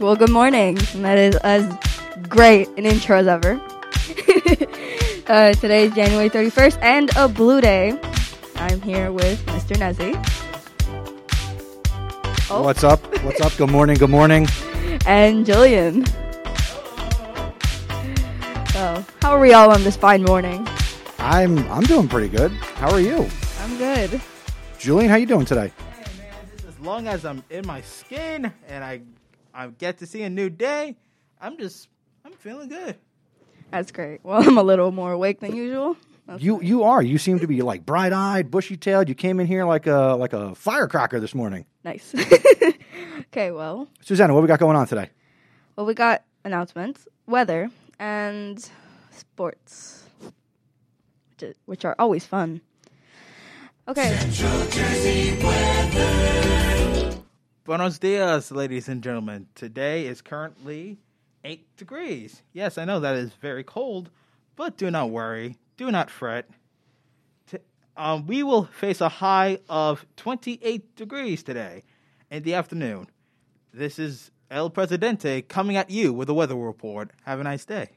Well, good morning. That is as great an intro as ever. uh, today is January 31st and a blue day. I'm here with Mr. Nesi Oh. What's up? What's up? Good morning. Good morning. and Julian. So, how are we all on this fine morning? I'm I'm doing pretty good. How are you, I'm good. Julian? How you doing today? Hey man, just as long as I'm in my skin and I I get to see a new day, I'm just I'm feeling good. That's great. Well, I'm a little more awake than usual. That's You you are. You seem to be like bright eyed, bushy tailed. You came in here like a like a firecracker this morning. nice. okay, well, Susana, what we got going on today? Well, we got announcements, weather, and sports, which, is, which are always fun. Okay. Buenos dias, ladies and gentlemen. Today is currently 8 degrees. Yes, I know that is very cold, but do not worry. Do not fret. Um, we will face a high of 28 degrees today in the afternoon. This is El Presidente coming at you with a weather report. Have a nice day.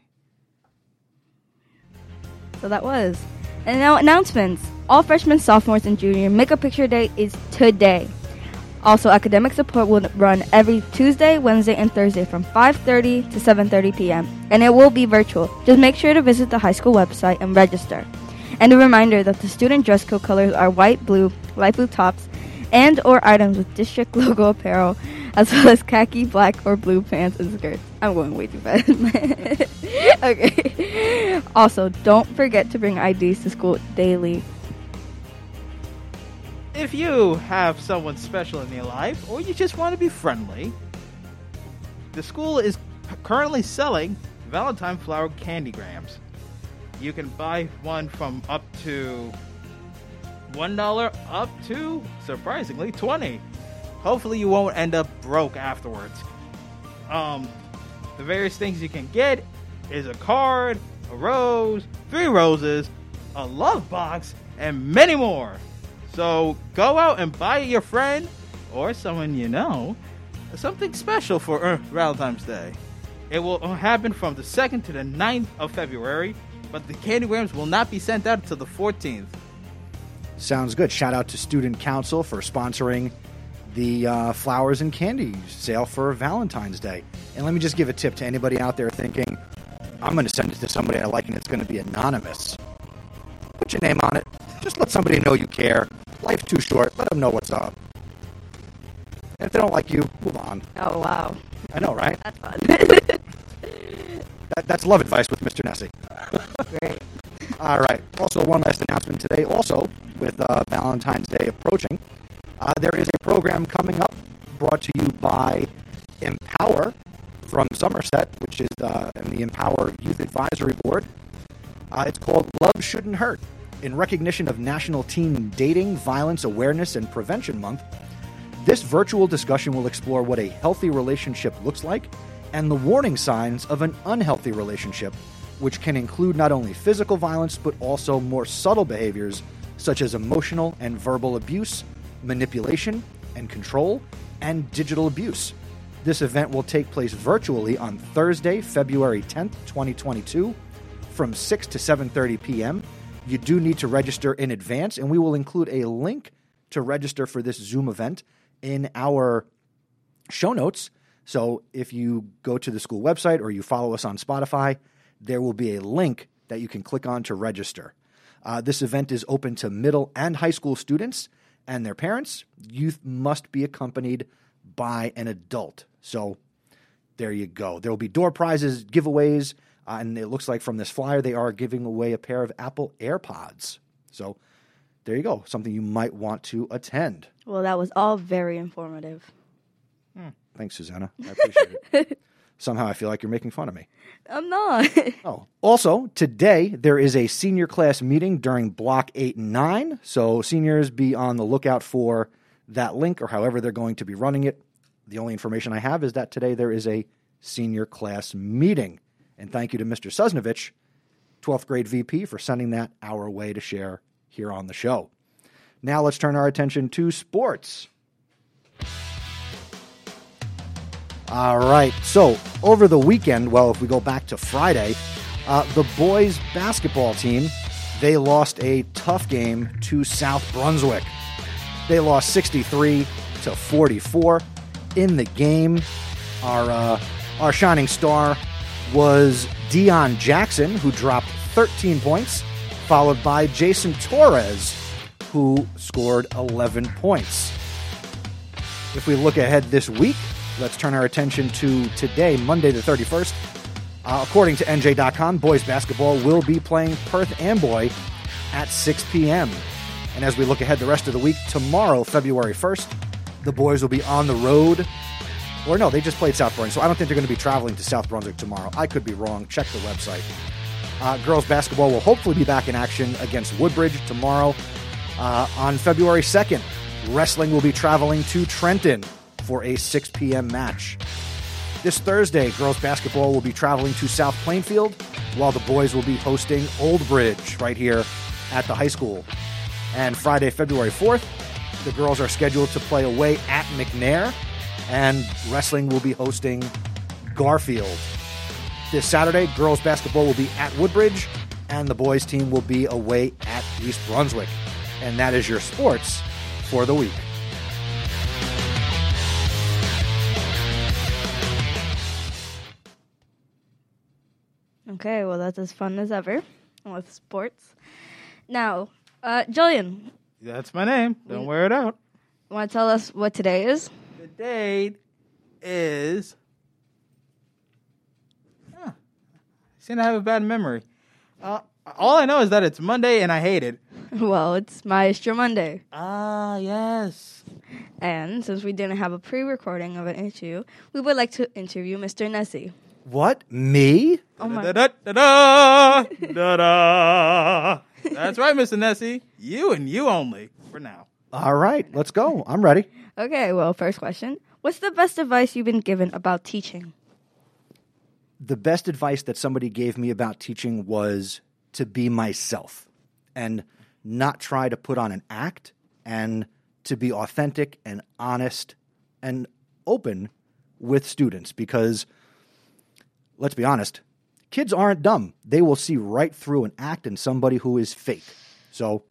So that was. And now announcements. All freshmen, sophomores, and junior Make a Picture Day is today. Also, academic support will run every Tuesday, Wednesday, and Thursday from 5:30 to 7:30 p.m. and it will be virtual. Just make sure to visit the high school website and register. And a reminder that the student dress code colors are white, blue, light blue tops, and or items with district logo apparel, as well as khaki, black, or blue pants and skirts. I'm going way too fast. okay. Also, don't forget to bring IDs to school daily. If you have someone special in your life or you just want to be friendly, the school is currently selling Valentine flower candy grams. You can buy one from up to $1 up to, surprisingly, 20 Hopefully, you won't end up broke afterwards. Um, the various things you can get is a card, a rose, three roses, a love box, and many more. So go out and buy your friend or someone you know something special for uh, Valentine's Day. It will uh, happen from the 2nd to the 9th of February, but the candygrams will not be sent out until the 14th. Sounds good. Shout out to Student Council for sponsoring the uh, flowers and candy sale for Valentine's Day. And let me just give a tip to anybody out there thinking, I'm going to send it to somebody I like and it's going to be anonymous. Put your name on it. Just let somebody know you care. Life's too short. Let them know what's up. And if they don't like you, move on. Oh wow, I know, right? that's fun. That, that's love advice with Mr. Nesi. Great. All right. Also, one last announcement today. Also, with uh, Valentine's Day approaching, uh, there is a program coming up brought to you by Empower from Somerset, which is uh, the Empower Youth Advisory Board. Uh, it's called Love Shouldn't Hurt. In recognition of National Teen Dating, Violence Awareness, and Prevention Month, this virtual discussion will explore what a healthy relationship looks like and the warning signs of an unhealthy relationship, which can include not only physical violence but also more subtle behaviors such as emotional and verbal abuse, manipulation and control, and digital abuse. This event will take place virtually on Thursday, February 10th, 2022 from 6 to 7:30 p.m. You do need to register in advance and we will include a link to register for this Zoom event in our show notes. So if you go to the school website or you follow us on Spotify, there will be a link that you can click on to register. Uh, this event is open to middle and high school students and their parents. Youth must be accompanied by an adult. So there you go. There will be door prizes, giveaways, uh, and it looks like from this flyer they are giving away a pair of Apple AirPods. So there you go. Something you might want to attend. Well, that was all very informative. Thanks, Susana. I appreciate it. Somehow I feel like you're making fun of me. I'm not. Oh, also today there is a senior class meeting during Block Eight and Nine. So seniors be on the lookout for that link or however they're going to be running it. The only information I have is that today there is a senior class meeting, and thank you to Mr. Susnovich, 12th grade VP, for sending that our way to share here on the show. Now let's turn our attention to sports. All right. So over the weekend, well, if we go back to Friday, uh, the boys basketball team they lost a tough game to South Brunswick. They lost 63 to 44 in the game. Our uh, our shining star was Dion Jackson, who dropped 13 points, followed by Jason Torres, who scored 11 points. If we look ahead this week, let's turn our attention to today, Monday the 31st. Uh, according to NJ.com, boys basketball will be playing Perth Amboy at 6 p.m. And as we look ahead the rest of the week, tomorrow, February 1st, the boys will be on the road. Or no, they just played South Brunswick, so I don't think they're going to be traveling to South Brunswick tomorrow. I could be wrong. Check the website. Uh, girls basketball will hopefully be back in action against Woodbridge tomorrow. Uh, on February 2nd, wrestling will be traveling to Trenton for a 6 p.m. match. This Thursday, girls basketball will be traveling to South Plainfield, while the boys will be hosting Old Bridge right here at the high school. And Friday, February 4th, the girls are scheduled to play away at McNair, and wrestling will be hosting Garfield. This Saturday, girls basketball will be at Woodbridge, and the boys team will be away at East Brunswick. And that is your sports for the week. okay, well, that's as fun as ever with sports. Now, uh, Julian, That's my name. Don't wear it out. want to tell us what today is? The date is. Huh. I seem to have a bad memory. Uh, all I know is that it's Monday and I hate it. Well, it's Maestro Monday. Ah, yes. And since we didn't have a pre recording of an interview, we would like to interview Mr. Nesi. What? Me? Oh my. Da da da da da da. That's right, Mr. Nesi. You and you only for now. All right, let's go. I'm ready. Okay, well, first question. What's the best advice you've been given about teaching? the best advice that somebody gave me about teaching was to be myself and not try to put on an act and to be authentic and honest and open with students because let's be honest kids aren't dumb they will see right through an act and somebody who is fake so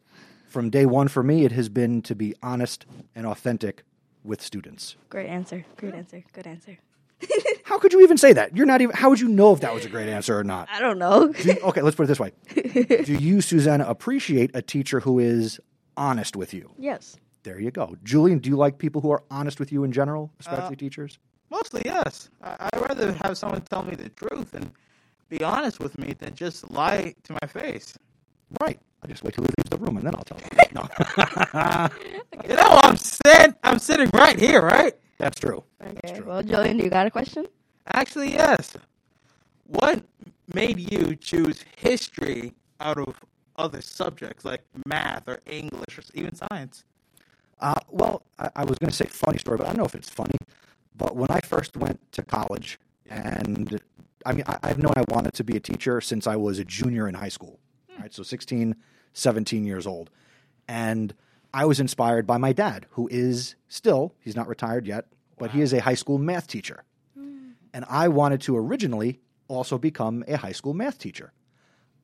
from day one for me it has been to be honest and authentic with students Great answer. Great answer. Good answer. how could you even say that you're not even how would you know if that was a great answer or not I don't know. Do you- okay, let's put it this way. Do you, Susana, appreciate a teacher who is honest with you? yes. There you go. Julian, do you like people who are honest with you in general, especially uh, teachers? Mostly, yes. I- I'd rather have someone tell me the truth and be honest with me than just lie to my face. Right. I just wait till he leaves the room and then I'll tell you. No, You know, I'm sit- I'm sitting right here, right? that's true. Okay, well, Julian, do you got a question? Actually, yes. What made you choose history out of other subjects like math or English or even science? Uh, well, I, I was going to say funny story, but I don't know if it's funny. But when I first went to college, and I mean, I, I've known I wanted to be a teacher since I was a junior in high school, right? So 16, 17 years old. And I was inspired by my dad, who is still, he's not retired yet, but he is a high school math teacher. Mm. And I wanted to originally also become a high school math teacher.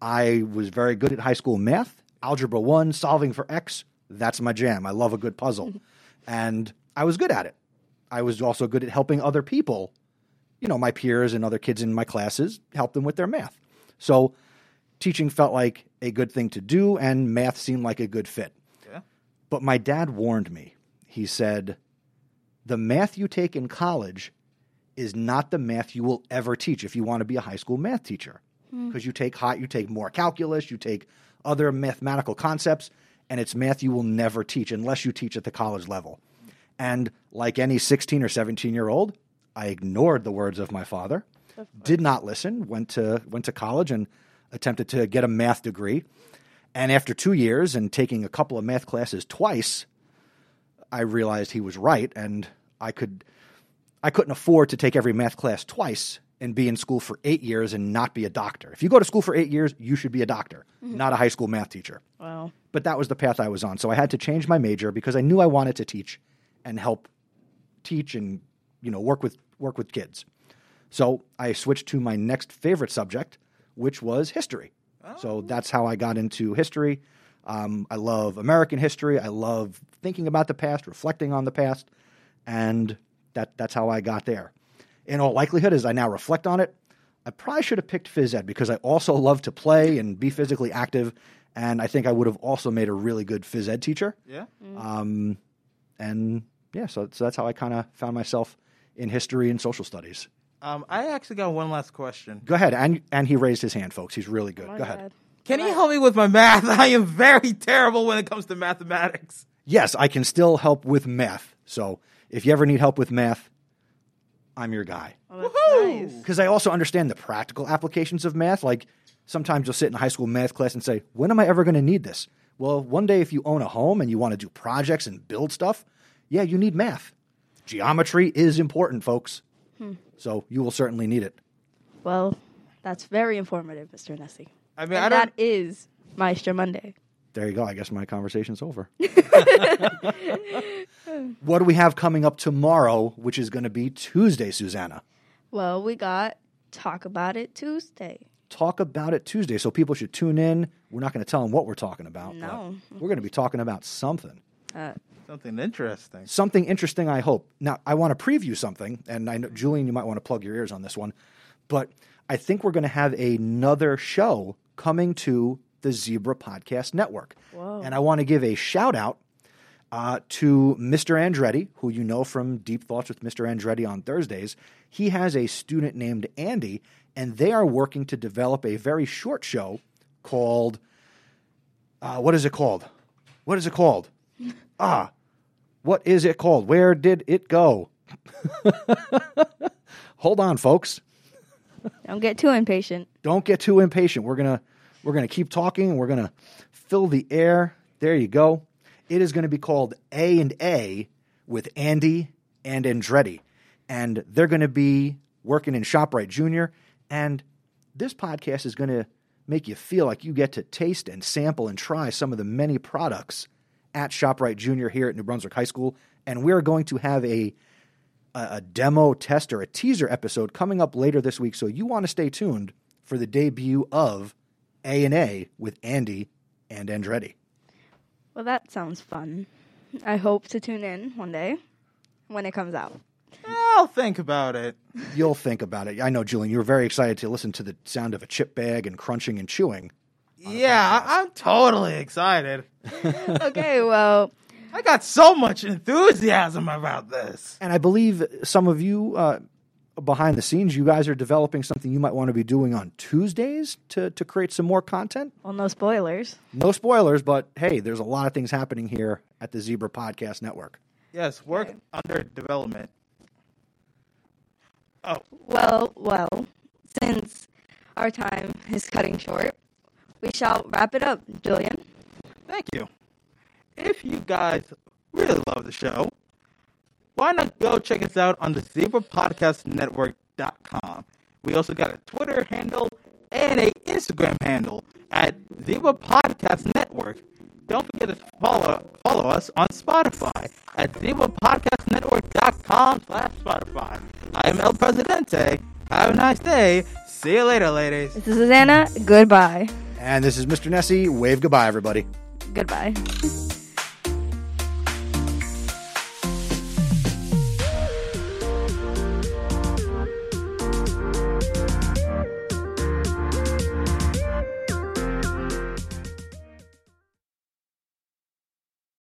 I was very good at high school math, algebra one, solving for X. That's my jam. I love a good puzzle. and I was good at it. I was also good at helping other people, you know, my peers and other kids in my classes, help them with their math. So teaching felt like a good thing to do, and math seemed like a good fit. Yeah. But my dad warned me. He said, The math you take in college is not the math you will ever teach if you want to be a high school math teacher. Hmm. Because you take hot, you take more calculus, you take other mathematical concepts, and it's math you will never teach unless you teach at the college level. And like any 16 or 17 year old, I ignored the words of my father, did not listen, went to went to college and attempted to get a math degree. And after two years and taking a couple of math classes twice, I realized he was right, and I could I couldn't afford to take every math class twice and be in school for eight years and not be a doctor. If you go to school for eight years, you should be a doctor, mm-hmm. not a high school math teacher. Wow. But that was the path I was on. So I had to change my major because I knew I wanted to teach and help teach and you know work with work with kids. So I switched to my next favorite subject, which was history. So that's how I got into history. Um, I love American history. I love thinking about the past, reflecting on the past, and that that's how I got there. In all likelihood, as I now reflect on it, I probably should have picked phys ed because I also love to play and be physically active, and I think I would have also made a really good phys ed teacher. Yeah. Um, and yeah, so so that's how I kind of found myself in history and social studies. Um, I actually got one last question. Go ahead, and and he raised his hand, folks. He's really good. My Go ahead. God. Can you help me with my math? I am very terrible when it comes to mathematics. Yes, I can still help with math. So if you ever need help with math, I'm your guy. Oh, that's Woohoo! nice. Because I also understand the practical applications of math. Like sometimes you'll sit in a high school math class and say, "When am I ever going to need this?" Well, one day if you own a home and you want to do projects and build stuff, yeah, you need math. Geometry is important, folks. So you will certainly need it. Well, that's very informative, Mr. Nesi. I mean, I don't. that is Maestro Monday. There you go. I guess my conversation's over. what do we have coming up tomorrow, which is going to be Tuesday, Susana? Well, we got Talk About It Tuesday. Talk about it Tuesday. So people should tune in. We're not going to tell them what we're talking about. but No. We're going to be talking about something. Uh, Something interesting. Something interesting, I hope. Now, I want to preview something, and I know, Julian, you might want to plug your ears on this one, but I think we're going to have another show coming to the Zebra Podcast Network. Whoa. And I want to give a shout out uh, to Mr. Andretti, who you know from Deep Thoughts with Mr. Andretti on Thursdays. He has a student named Andy, and they are working to develop a very short show called. Uh, what is it called? What is it called? ah, what is it called? Where did it go? Hold on, folks. don't get too impatient. Don't get too impatient. We're gonna we're gonna keep talking. We're gonna fill the air. There you go. It is going to be called A and A with Andy and Andretti, and they're going to be working in Shoprite Junior. And this podcast is going to make you feel like you get to taste and sample and try some of the many products at Shoprite Junior here at New Brunswick High School. And we're going to have a a, a demo test or a teaser episode coming up later this week. So you want to stay tuned for the debut of A and A with Andy and Andretti. Well, that sounds fun. I hope to tune in one day when it comes out. I'll think about it. You'll think about it. I know, Julian, you were very excited to listen to the sound of a chip bag and crunching and chewing. Yeah, I- I'm totally excited. okay, well, I got so much enthusiasm about this. And I believe some of you uh, behind the scenes, you guys are developing something you might want to be doing on Tuesdays to, to create some more content. well, no spoilers. No spoilers, but hey, there's a lot of things happening here at the Zebra Podcast Network. Yes, work under development. Oh, Well, well, since our time is cutting short, we shall wrap it up, Julian. thank you. If you guys really love the show, why not go check us out on the zebrapodcastnetwork.com. We also got a Twitter handle and a Instagram handle at Zebra Podcast Network. Don't forget to follow follow us on Spotify at zebrapodcastnetwork.com slash Spotify. I am El Presidente. Have a nice day. See you later, ladies. This is Susana. Goodbye. And this is Mr. Nesi. Wave goodbye, everybody. Goodbye.